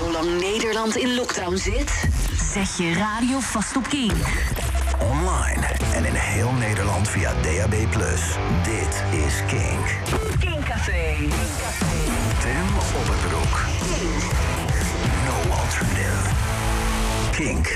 Zolang Nederland in lockdown zit, zet je radio vast op King. Online en in heel Nederland via DAB+. Dit is King. King Café. Tim op het broek. King. No alternative. King.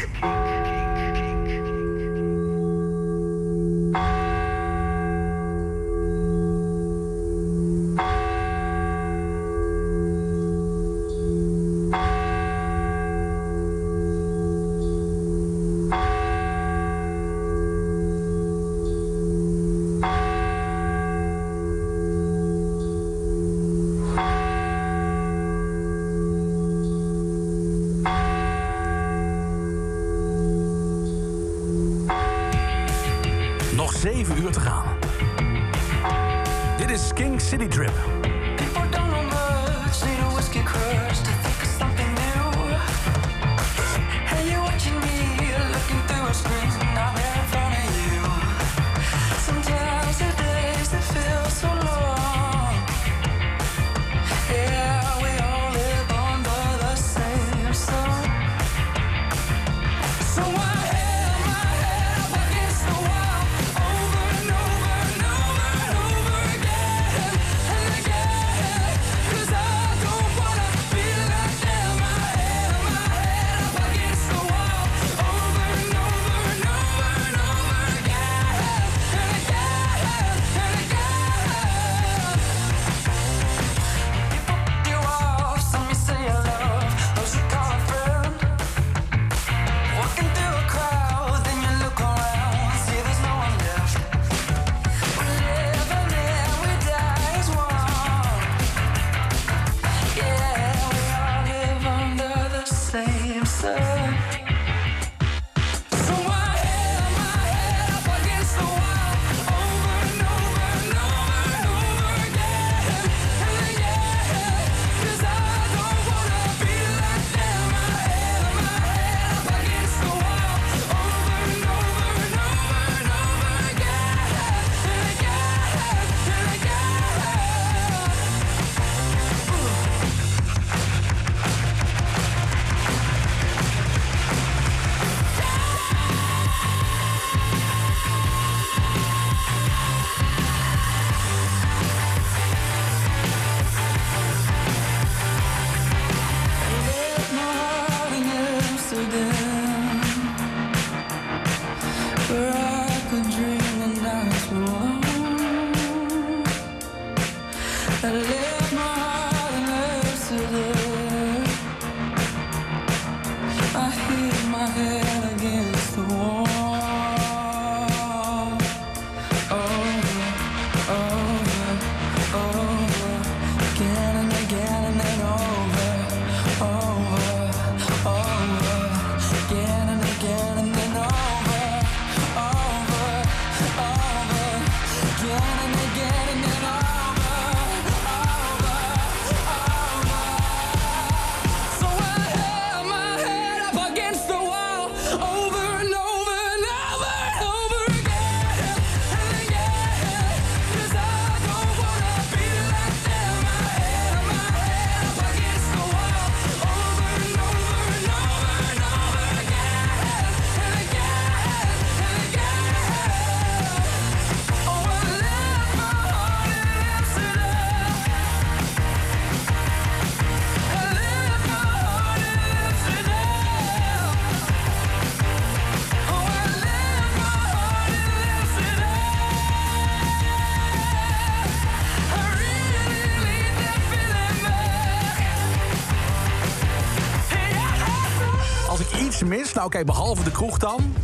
Nou, oké, behalve de kroeg dan.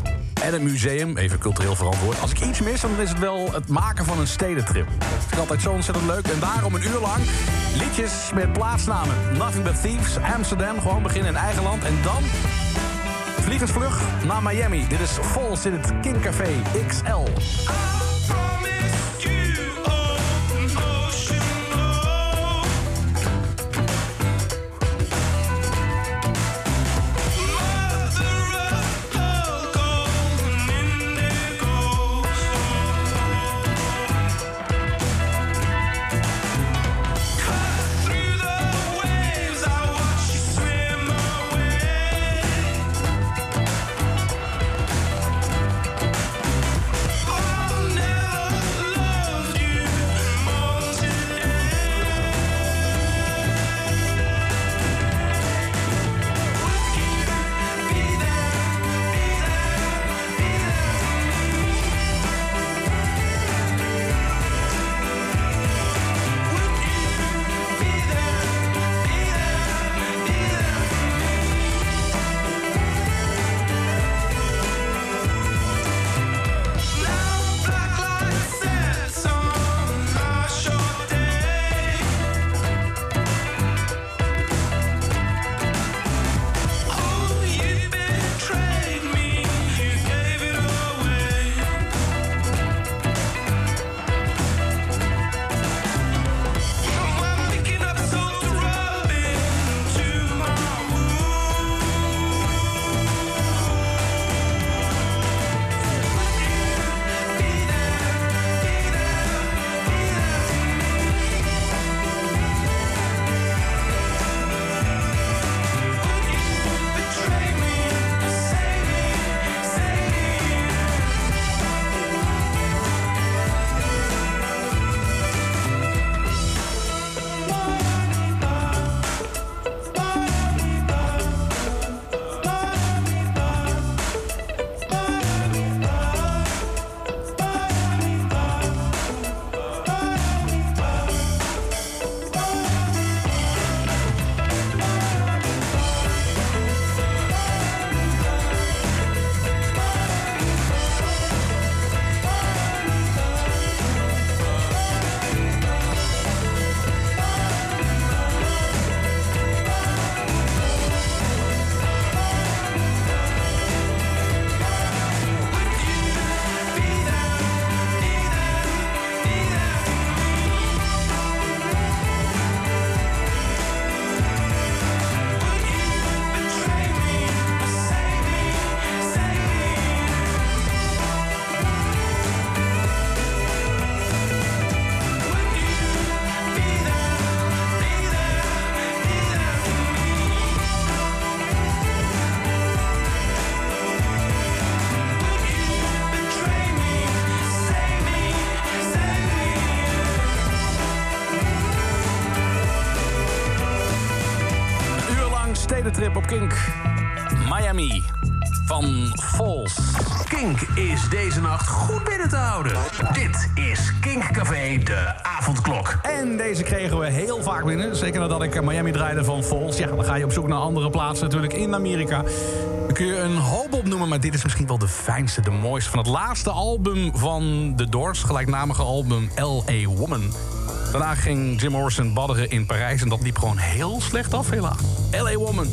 En een museum, even cultureel verantwoord. Als ik iets mis, dan is het wel het maken van een stedentrip. Dat vind ik altijd zo ontzettend leuk. En daarom een uur lang liedjes met plaatsnamen. Nothing But Thieves, Amsterdam, gewoon beginnen in eigen land. En dan vliegensvlug naar Miami. Dit is Vols in het King Café XL. dat ik Miami draaide van Vols. Ja, dan ga je op zoek naar andere plaatsen natuurlijk in Amerika. Dan kun je een hoop opnoemen, maar dit is misschien wel de fijnste, de mooiste... van het laatste album van The Doors, gelijknamige album L.A. Woman. Daarna ging Jim Morrison badderen in Parijs... en dat liep gewoon heel slecht af, helaas. L.A. Woman.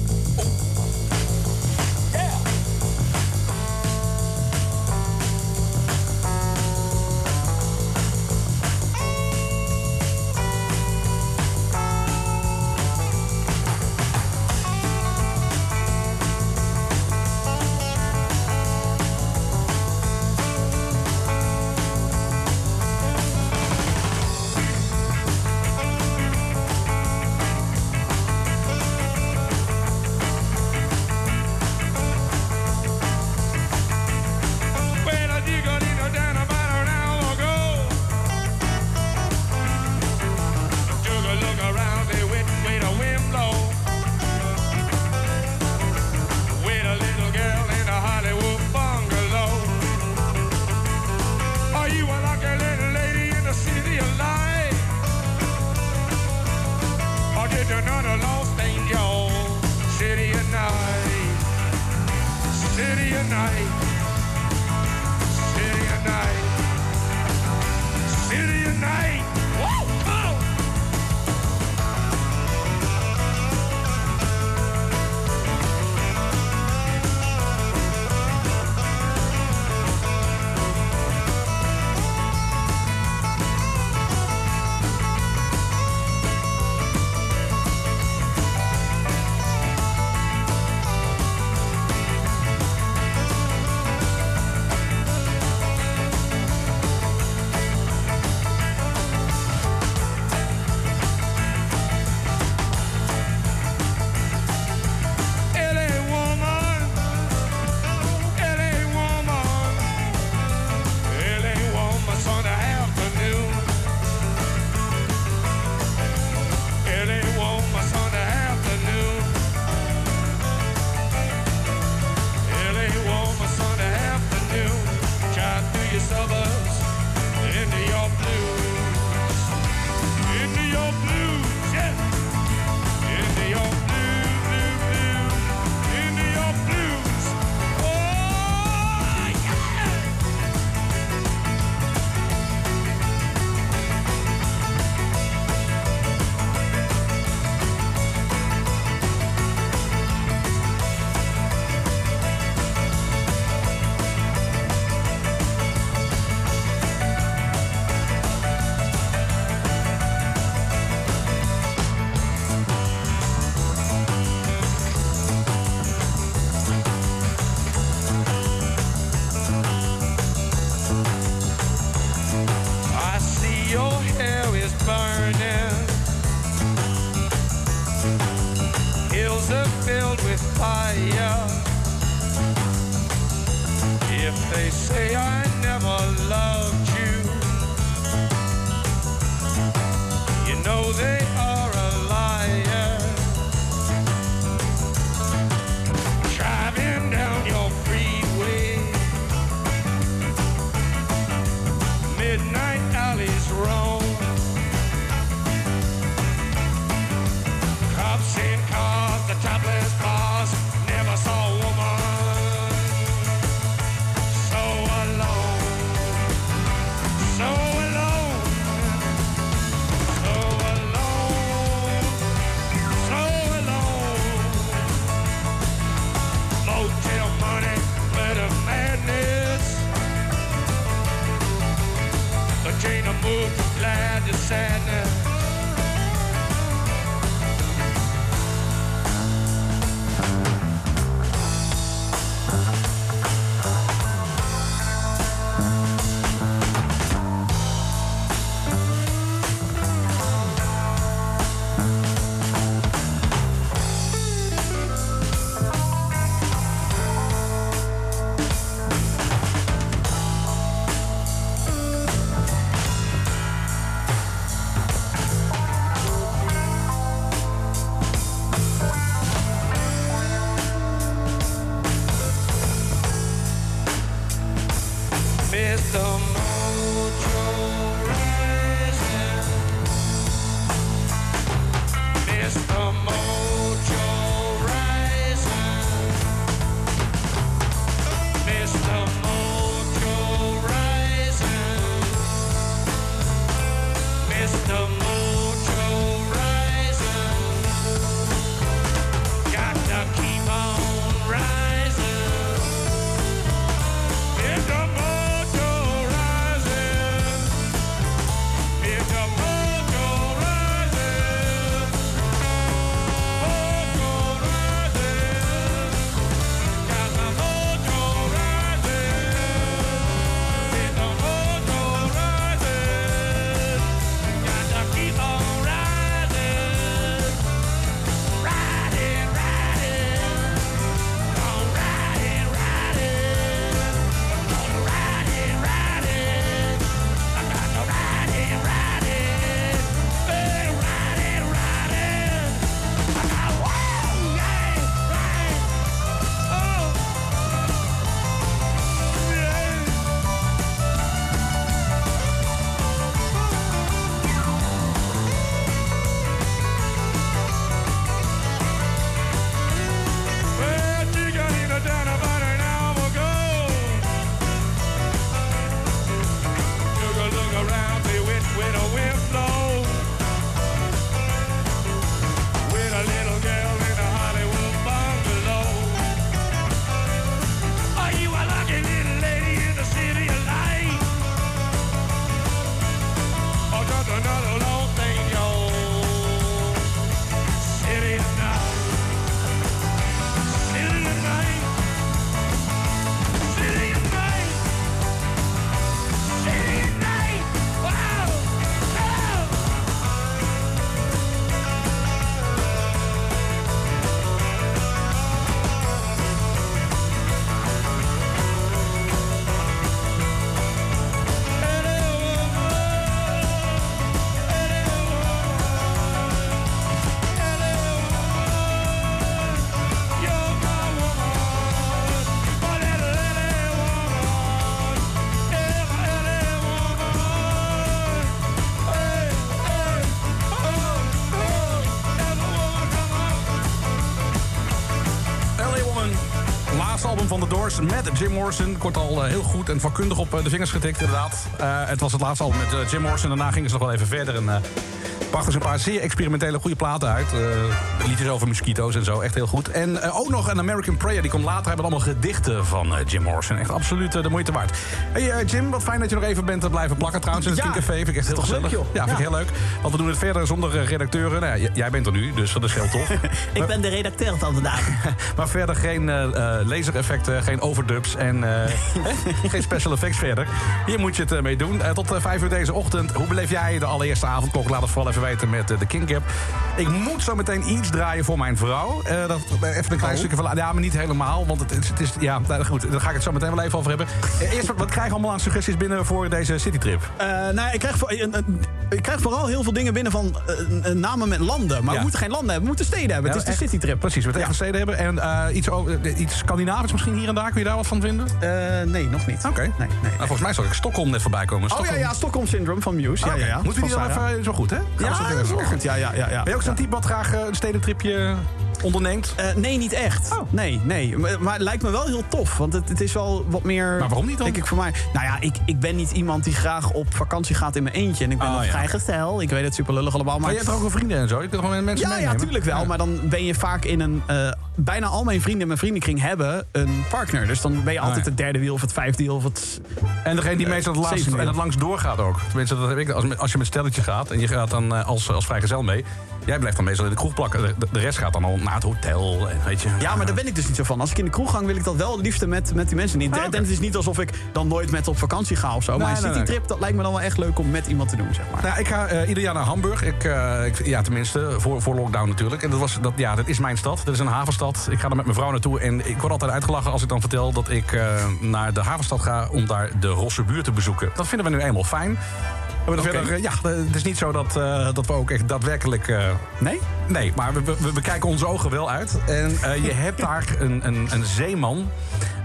Met Jim Morrison. Ik word al eh, heel goed en vakkundig op eh, de vingers getikt, inderdaad. Eh, het was het laatste album met Jim Morrison. Daarna gingen ze nog wel even verder. En, brachten ze een paar zeer experimentele goede platen uit. Eh, liedjes over mosquito's en zo, echt heel goed. En eh, ook nog een American Prayer, die komt later. Hebben allemaal gedichten van eh, Jim Morrison. Echt absoluut de moeite waard. Hey Jim, wat fijn dat je nog even bent blijven plakken trouwens in het Ja. Vind ik echt heel Toch gezellig. leuk. Ja, vind ik Ja. heel leuk. Want we doen het verder zonder redacteuren. Nou, ja, jij bent er nu, dus dat is heel tof. Ik ben de redacteur van vandaag. Maar verder geen lasereffecten, geen overdubs en geen special effects verder. Hier moet je het mee doen. Tot vijf uur deze ochtend. Hoe beleef jij de allereerste avondklok? Laat het vooral even weten met eh, de King Gap. Ik moet zo meteen iets draaien voor mijn vrouw. Eh, dat, even een klein stukje van... Ja, maar niet helemaal, want het is... Het is ja, nou, goed, daar ga ik het zo meteen wel even over hebben. Eh, eerst, wat, krijg je allemaal aan suggesties binnen voor deze citytrip? Eh, nou, ja, ik krijg, voor- ik krijg vooral heel veel dingen binnen van eh, eh, namen met landen. Maar Ja. we moeten geen landen hebben, we moeten steden hebben. het is de echt. citytrip. Precies, we moeten even steden hebben. En eh, iets, eh, iets Scandinavisch misschien hier en daar. Kun je daar wat van vinden? Eh, nee, nog niet. Oké. Nee, nee, Nou, volgens mij zal ik Stockholm net voorbij komen. Oh ja, Stockholm. ja, Stockholm Syndrome van Muse. Ja, ja, ja. Moeten we die dan even zo goed, hè? Gaan Ja, wel goed. Ja, ja, ja, ja. Ben je ook zo'n type wat graag eh, een stedentripje onderneemt? Eh, nee, niet echt. Oh. Nee, nee. Maar, maar het lijkt me wel heel tof. Want het, het is wel wat meer... Maar waarom niet dan? Denk ik voor mij. Nou ja, ik, ik ben niet iemand die graag op vakantie gaat in mijn eentje. En ik ben Oh, nog ja. vrijgesteld. Ik weet het super lullig allemaal. Maar Maar je hebt toch ook wel vrienden en zo? Je kunt gewoon mensen Ja, ja, meenemen? tuurlijk wel. Ja. Maar dan ben je vaak in een... eh, bijna al mijn vrienden in mijn vriendenkring hebben een partner. Dus dan ben je altijd ja. het derde wiel of het vijfde wiel of het... En degene die meestal het, laatst, zevende. en het langst doorgaat ook. Tenminste, dat heb ik. Als, als je met stelletje gaat en je gaat dan eh, als, als vrijgezel mee... Jij blijft dan meestal in de kroeg plakken. De, rest gaat dan al naar het hotel. En, weet je, Ja, maar daar ben ik dus niet zo van. Als ik in de kroeg gang, wil ik dat wel het liefste met, met die mensen niet. Ah. En het is niet alsof ik dan nooit met op vakantie ga of zo. maar een nee, citytrip, dat lijkt me dan wel echt leuk om met iemand te doen, zeg maar. Nou, ik ga eh, ieder jaar naar Hamburg. Ik, eh, ik, ja, tenminste, voor, voor lockdown natuurlijk. En dat, was, dat, ja, dat is mijn stad. Dat is een havenstad. Ik ga er met mijn vrouw naartoe. En ik word altijd uitgelachen als ik dan vertel dat ik eh, naar de havenstad ga... om daar de Rosse buurt te bezoeken. Dat vinden we nu eenmaal fijn. Maar Oké. verder, eh, ja, het is niet zo dat, eh, dat we ook echt daadwerkelijk... Nee? Nee, maar we, we, we kijken onze ogen wel uit. En je hebt daar een, een, een zeeman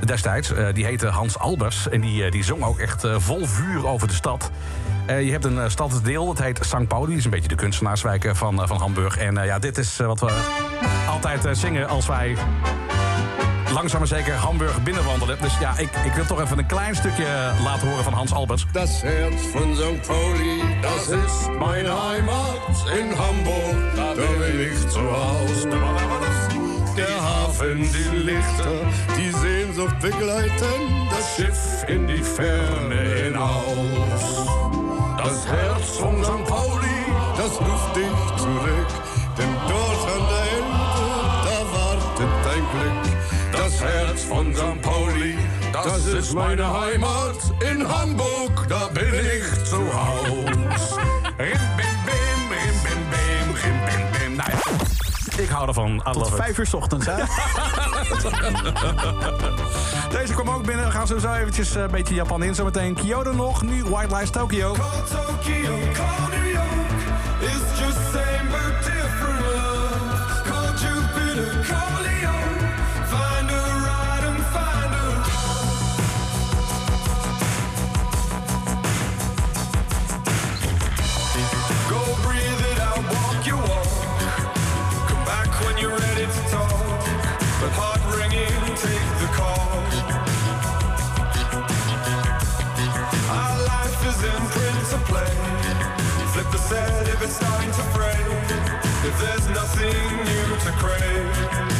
destijds, die heette Hans Albers. En die, die zong ook echt vol vuur over de stad. Eh, je hebt een eh, stadsdeel, dat heet St. Pauli. Dat is een beetje de kunstenaarswijk van, eh, van Hamburg. En ja, dit is wat we altijd zingen als wij langzaam maar zeker Hamburg binnenwandelen. Dus ja, ik, ik wil toch even een klein stukje laten horen van Hans Albers. Das Herz von St. Pauli, das ist meine Heimat in Hamburg, da bin ich zu Haus. Der Hafen, die Lichter, die Sehnsucht begleiten, das Schiff in die Ferne hinaus. Das Herz von St. Pauli, das ruft dich zurück, denn dort an der Elbe, da wartet dein Glück. Das Herz von St. Pauli, das ist meine Heimat in Hamburg, da bin ich zu Haus. Rim, bim, bim, ik hou ervan. I Tot love it. vijf uur 's ochtends, hè? Deze kwam ook binnen. We gaan zo eventjes eh, een beetje Japan in. Zometeen Kyoto nog. Nu White Lies Tokyo. Call Tokyo, call Set if it's starting to fray. If there's nothing new to crave.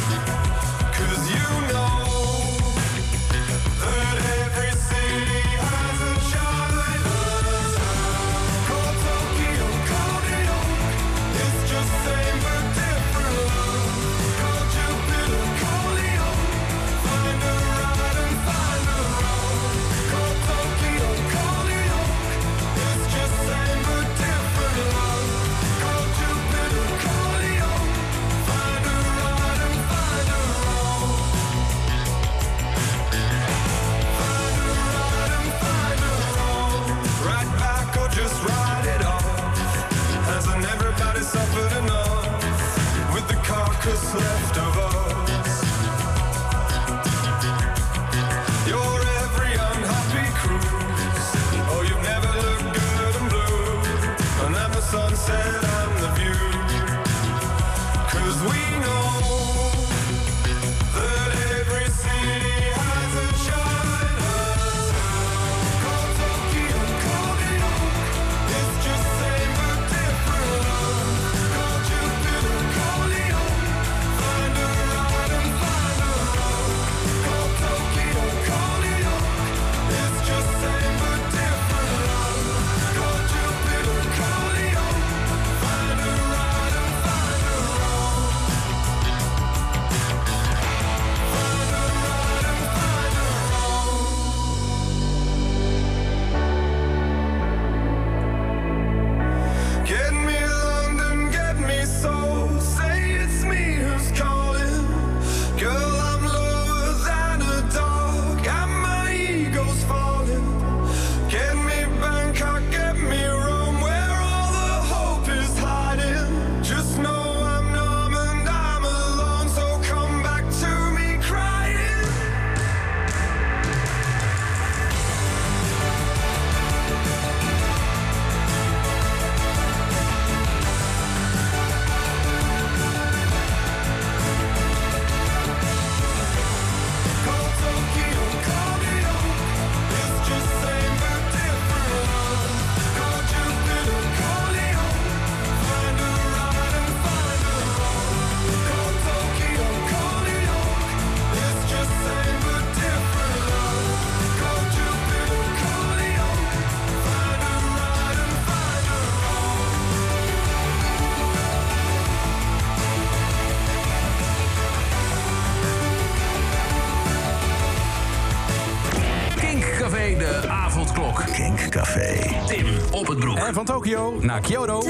Van Tokyo naar Kyoto.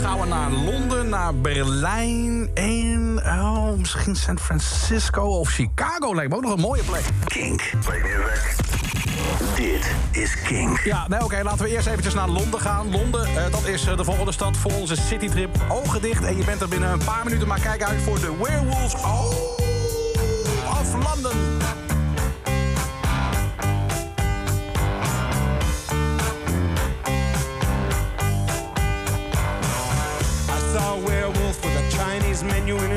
Gaan we naar Londen, naar Berlijn en oh, misschien San Francisco of Chicago. Lijkt me ook nog een mooie plek. Kink. Play. Dit is Kink. Ja, nee, oké, laten we eerst eventjes naar Londen gaan. Londen, eh, dat is eh, de volgende stad voor onze citytrip. Ogen dicht en je bent er binnen een paar minuten. Maar kijk uit voor de Werewolves oh, of London.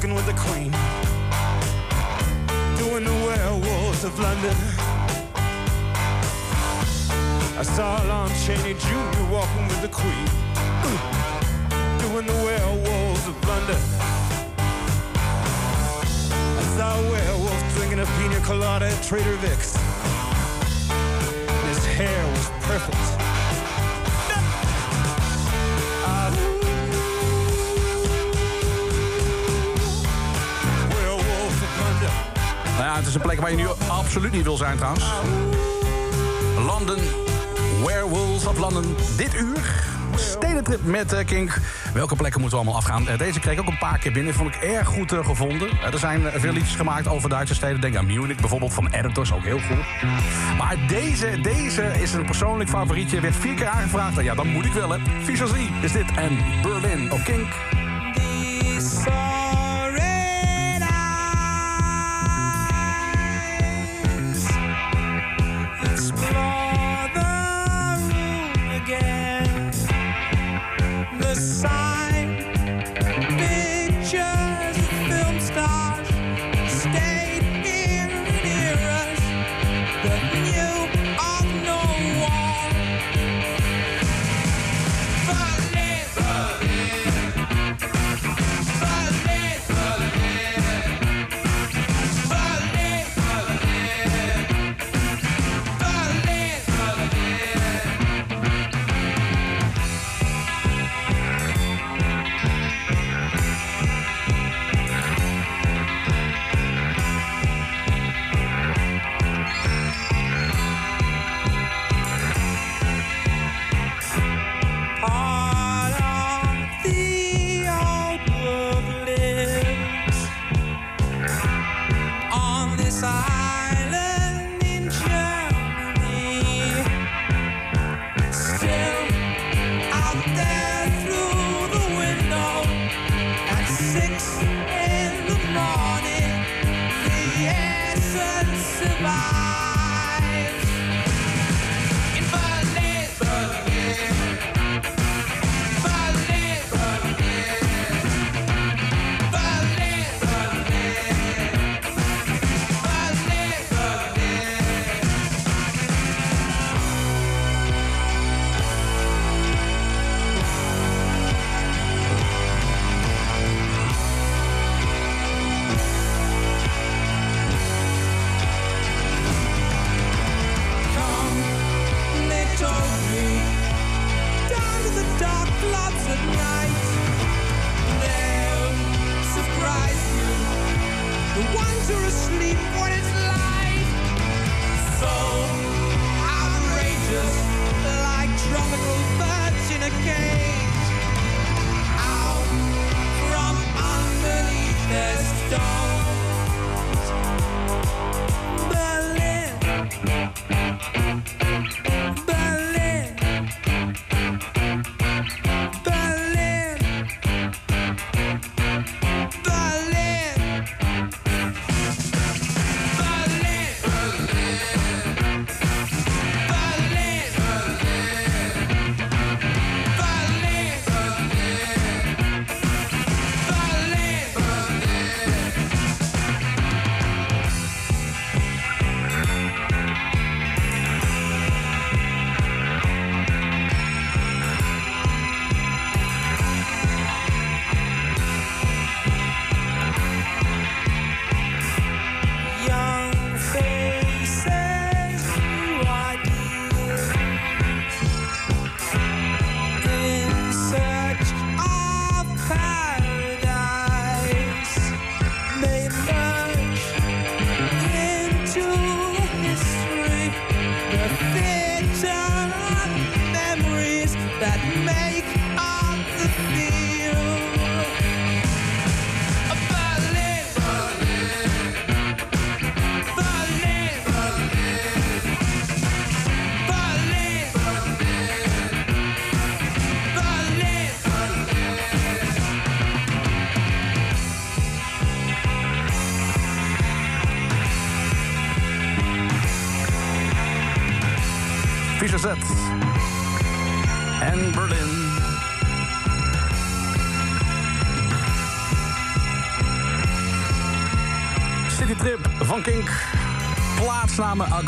Walking with the Queen, doing the werewolves of London. I saw Lon Chaney Jr. walking with the Queen, doing the werewolves of London. I saw a werewolf drinking a pina colada at Trader Vic's. Is een plek waar je nu absoluut niet wil zijn trouwens. London, Werewolves of London. Dit uur, stedentrip met eh, Kink. Welke plekken moeten we allemaal afgaan? Eh, deze kreeg ik ook een paar keer binnen. Vond ik erg goed eh, gevonden. Er zijn veel liedjes gemaakt over Duitse steden. Denk aan Munich bijvoorbeeld, van Editors, ook heel goed. Maar deze, deze is een persoonlijk favorietje. Werd vier keer aangevraagd. En ja, dan moet ik wel, hè. Is dit. En Berlin, op Kink.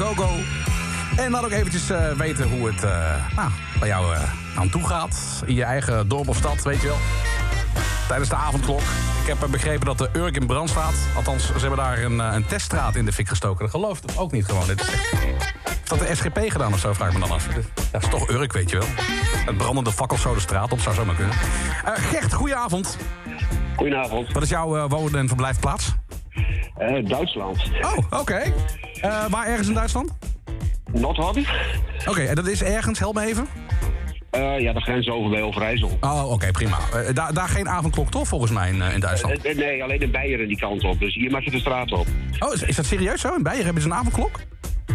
Agogo. En dan ook eventjes eh, weten hoe het eh, nou, bij jou eh, aan toe gaat. In je eigen dorp of stad, weet je wel. Tijdens de avondklok. Ik heb begrepen dat de Urk in brand staat. Althans, ze hebben daar een, een teststraat in de fik gestoken. Dat gelooft het ook niet gewoon. Dit is echt... Heeft dat de SGP gedaan of zo, vraag ik me dan af. Dat is toch Urk, weet je wel. Het brandende fakkel zo de straat op, zou zomaar kunnen. Gert, goedenavond. Goedenavond. Wat is jouw woon- en verblijfplaats? Duitsland. Oh, oké. Eh, waar ergens in Duitsland? Nothoorn? Oké, en dat is ergens, help me even. Eh, ja, de grens over bij Overijssel. Oh, oké, prima. Eh, daar, daar geen avondklok toch, volgens mij, in, in Duitsland? Nee, alleen in Beieren die kant op. Dus hier mag je de straat op. Oh, is, is dat serieus zo? In Beieren hebben ze een avondklok?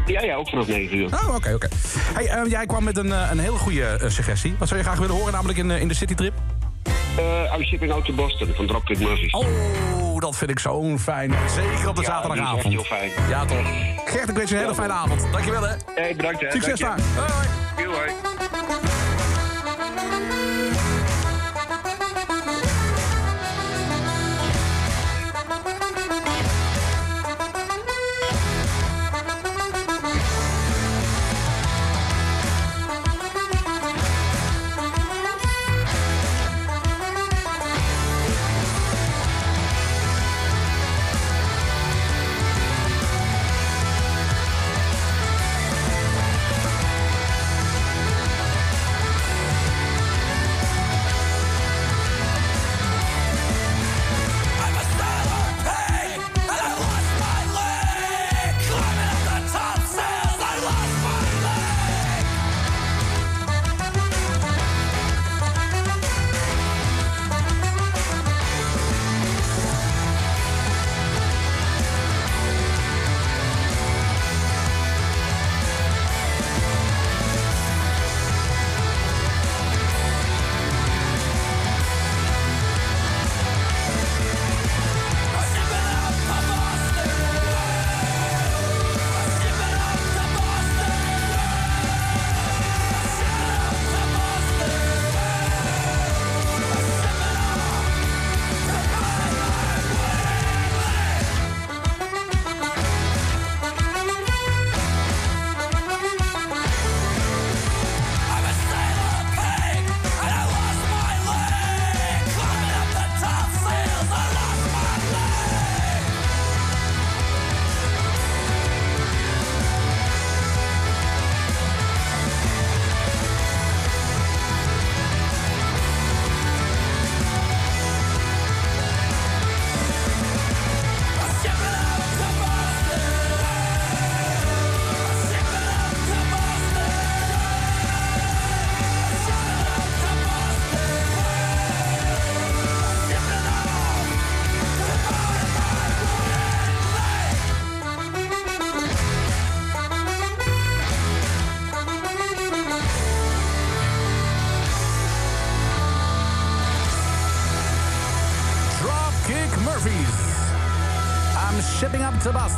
Ja, ja, ook vanaf 9 uur. Oh, oké, oké. Hey, jij kwam met een, een hele goede suggestie. Wat zou je graag willen horen, namelijk in, in de citytrip? Eh I'm shipping out to Boston van Dropkick Murphys. Oh, dat vind ik zo'n fijn. Zeker op de Ja, zaterdagavond. echt heel fijn. Ja, toch. Gert, ik wens je een hele fijne avond. Dankjewel, hè. Hey, bedankt hè. Succes daar. Hoi, hoi.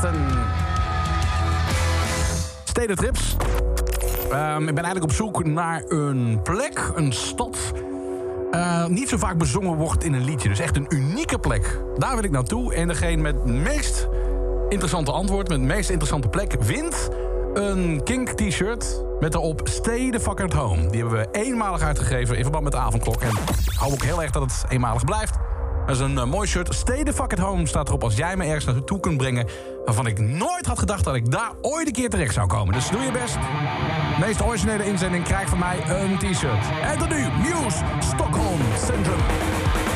Boston. Stedentrips. Ehm, ik ben eigenlijk op zoek naar een plek, een stad... eh, niet zo vaak bezongen wordt in een liedje. Dus echt een unieke plek. Daar wil ik naartoe. En degene met het meest interessante antwoord... met de meest interessante plek wint een Kink t-shirt... met erop Stay fuck at home. Die hebben we eenmalig uitgegeven in verband met de avondklok. En hou ook heel erg dat het eenmalig blijft. Dat is een eh, mooi shirt. Stay fuck at home staat erop als jij me ergens naartoe kunt brengen... waarvan ik nooit had gedacht dat ik daar ooit een keer terecht zou komen. Dus doe je best. De meest originele inzending krijgt van mij een t-shirt. En dan nu Muse Stockholm Syndrome.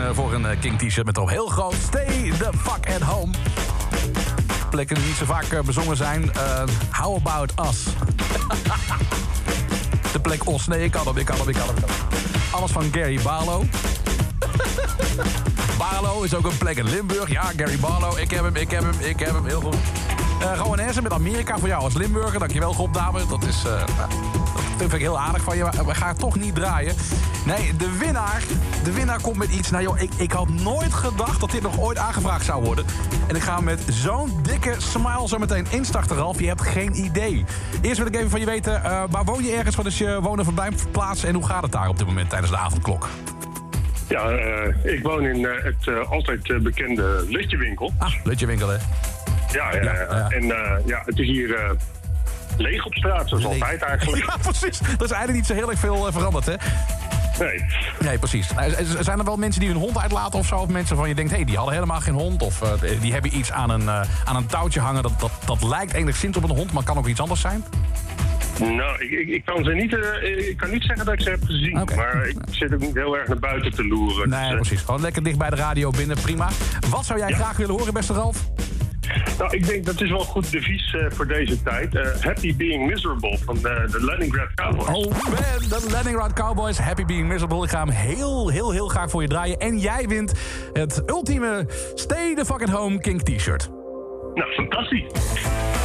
Voor een eh, King t-shirt met erop heel groot. Stay the fuck at home. Plekken die niet zo vaak eh, bezongen zijn. Eh, how about us? De plek Os. Nee, ik kan hem, ik ik. Alles van Gary Barlow. Barlow is ook een plek in Limburg. Ja, Gary Barlow. Ik heb hem, ik heb hem, ik heb hem. Heel goed. Eh Rowan Hersen met Amerika voor jou als Limburger. Dankjewel, Rob Dame. Dat is... nou, dat vind ik heel aardig van je. We gaan toch niet draaien. Nee, de winnaar, de winnaar komt met iets. Nou joh, ik, ik had nooit gedacht dat dit nog ooit aangevraagd zou worden. En ik ga met zo'n dikke smile zo meteen instarten, Ralf. Je hebt geen idee. Eerst wil ik even van je weten, eh, waar woon je ergens? Wat is je wonen verblijfplaats? En hoe gaat het daar op dit moment tijdens de avondklok? Ja, eh, ik woon in eh, het altijd bekende Lutjewinkel. Ah, Lutjewinkel, hè? Ja, ja, ja. En ja, het is hier leeg op straat, zoals altijd eigenlijk. Ja, precies. Er is eigenlijk niet zo heel erg veel veranderd, hè? Nee. Nee, precies. Z- Zijn er wel mensen die hun hond uitlaten of zo? Of mensen van je denkt, hé, hey, die hadden helemaal geen hond. Of eh, die hebben iets aan een, eh, aan een touwtje hangen. Dat, dat, dat lijkt enigszins op een hond, maar kan ook iets anders zijn. Nou, ik, ik, ik kan ze niet, eh, ik kan niet zeggen dat ik ze heb gezien. Maar ik zit ook niet heel erg naar buiten te loeren. Nee, Dus, precies. Gewoon lekker dicht bij de radio binnen, prima. Wat zou jij graag willen horen, beste Ralf? Nou, ik denk dat is wel een goed devies eh, voor deze tijd. Eh, happy Being Miserable van de, de Leningrad Cowboys. Oh man, de Leningrad Cowboys, Happy Being Miserable. Ik ga hem heel, heel, heel graag voor je draaien. En jij wint het ultieme Stay the Fucking Home King t-shirt. Nou, fantastisch.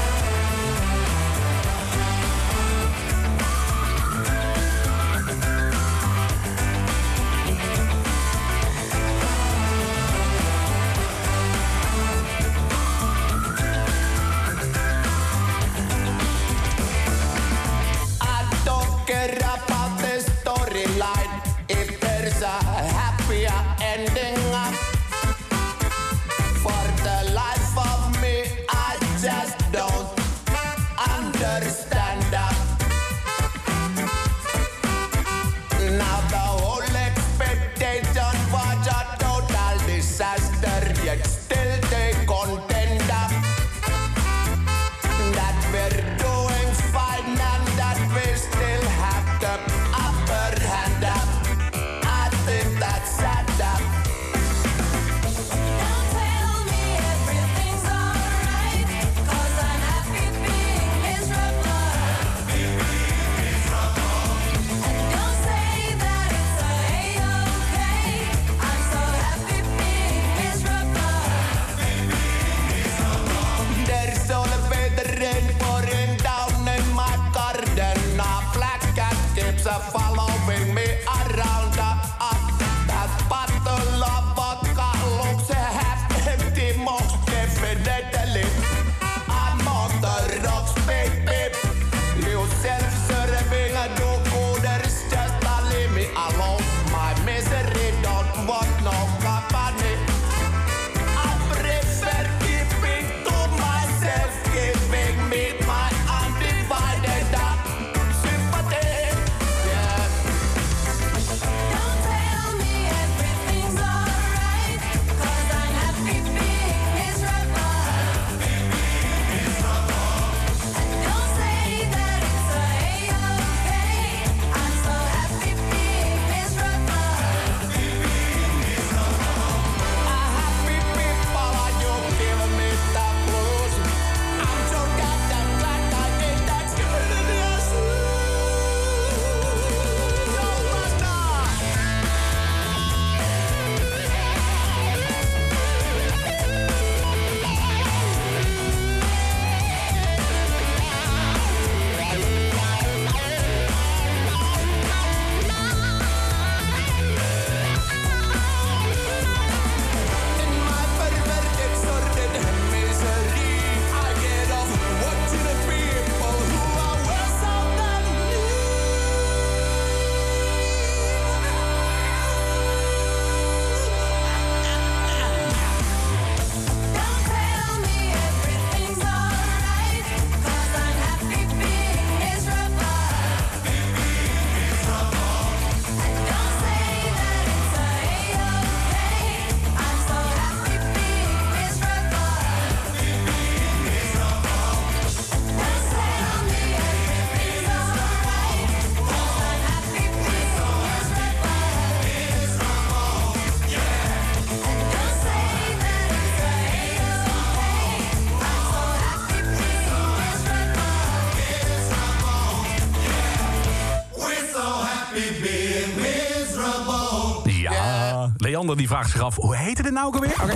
Leander die vraagt zich af, hoe heette dit nou ook alweer? Oké.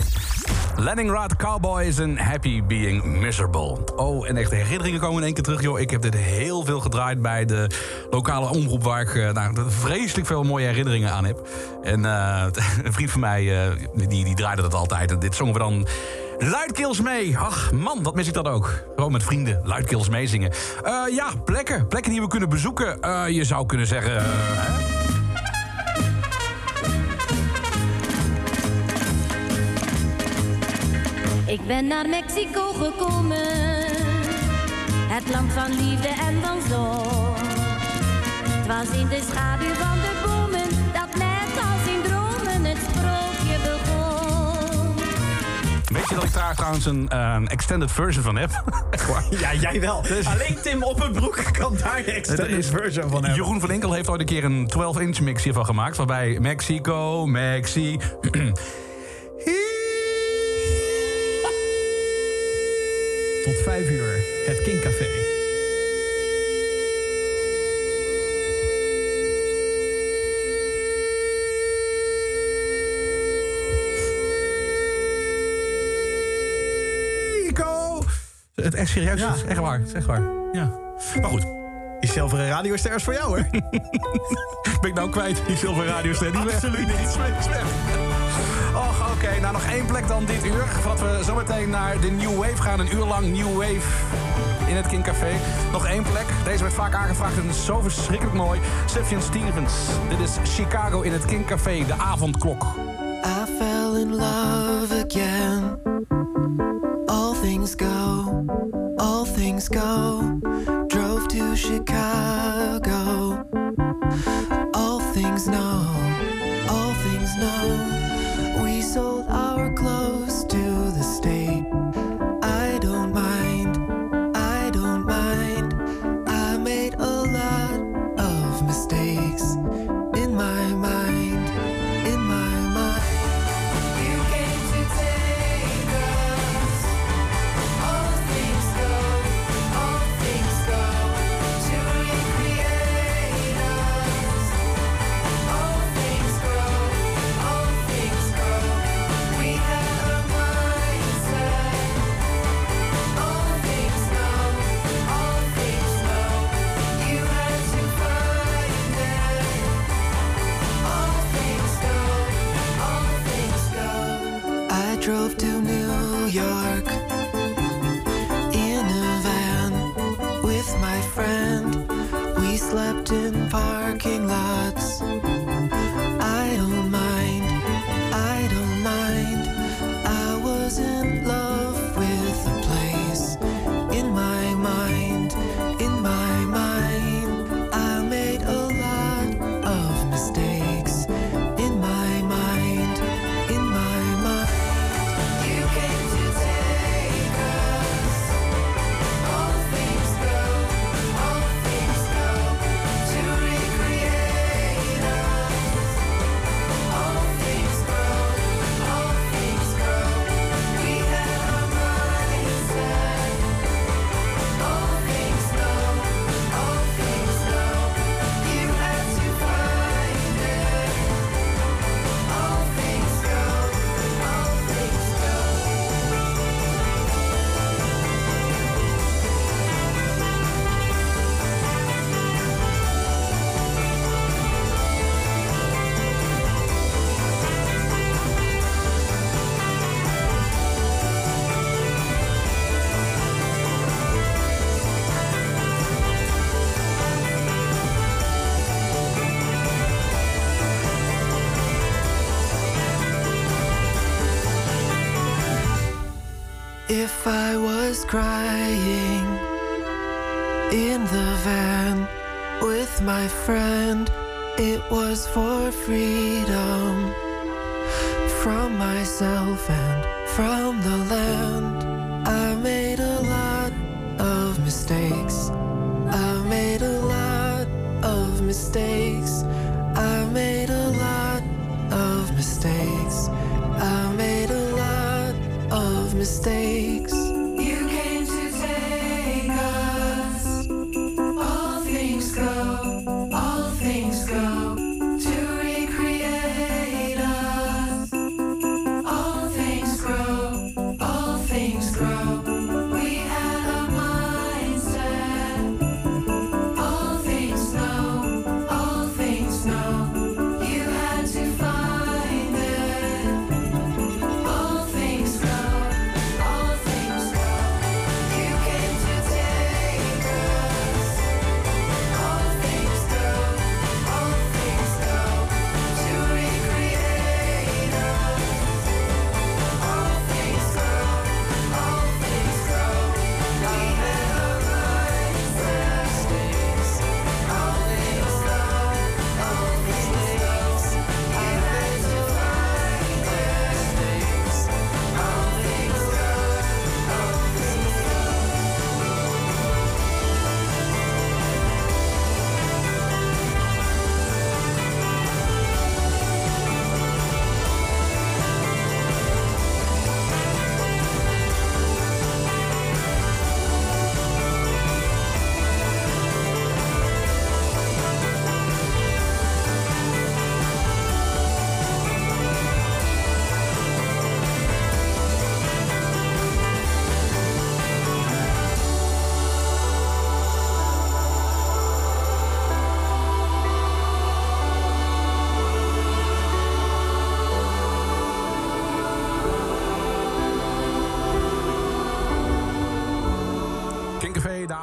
Leningrad Cowboys and Happy Being Miserable. Oh, en echt de herinneringen komen in één keer terug. Joh, ik heb dit heel veel gedraaid bij de lokale omroep... waar ik eh, nou, vreselijk veel mooie herinneringen aan heb. En eh, een vriend van mij, eh, die, die draaide dat altijd. En dit zongen we dan luidkeels mee. Ach man, wat mis ik dat ook. Gewoon met vrienden luidkeels meezingen. Eh ja, plekken. Plekken die we kunnen bezoeken. Je zou kunnen zeggen... hè? Ik ben naar Mexico gekomen, het land van liefde en van zon. Het was in de schaduw van de bomen dat net als in dromen het sprookje begon. Weet je dat ik daar trouwens een eh, extended version van heb? Ja, jij wel. Dus- Alleen Tim Oppenbroek kan daar de extended version van hebben. Jeroen van Enkel heeft ooit een keer een 12-inch mix hiervan gemaakt. Waarbij Mexico, Mexi... Tot vijf uur, het Kinkcafé. Mexico. Het is serieus, het is echt waar. Het is echt waar. Ja. Maar goed. Die zilveren radioster is voor jou, hoor. ben ik nou kwijt, die zilveren radioster? Die Absoluut niet. Is weg, is weg. Och, oké. Nou, nog één plek dan dit uur. Voordat we zometeen naar de New Wave gaan. Een uur lang New Wave in het King Café. Nog één plek. Deze werd vaak aangevraagd en zo verschrikkelijk mooi. Sufjan Stevens. Dit is Chicago in het King Café. De avondklok. I fell in love again. If I was crying in the van with my friend, it was for freedom from myself and from the land. I made a lot of mistakes. I made a lot of mistakes.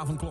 De avondklok.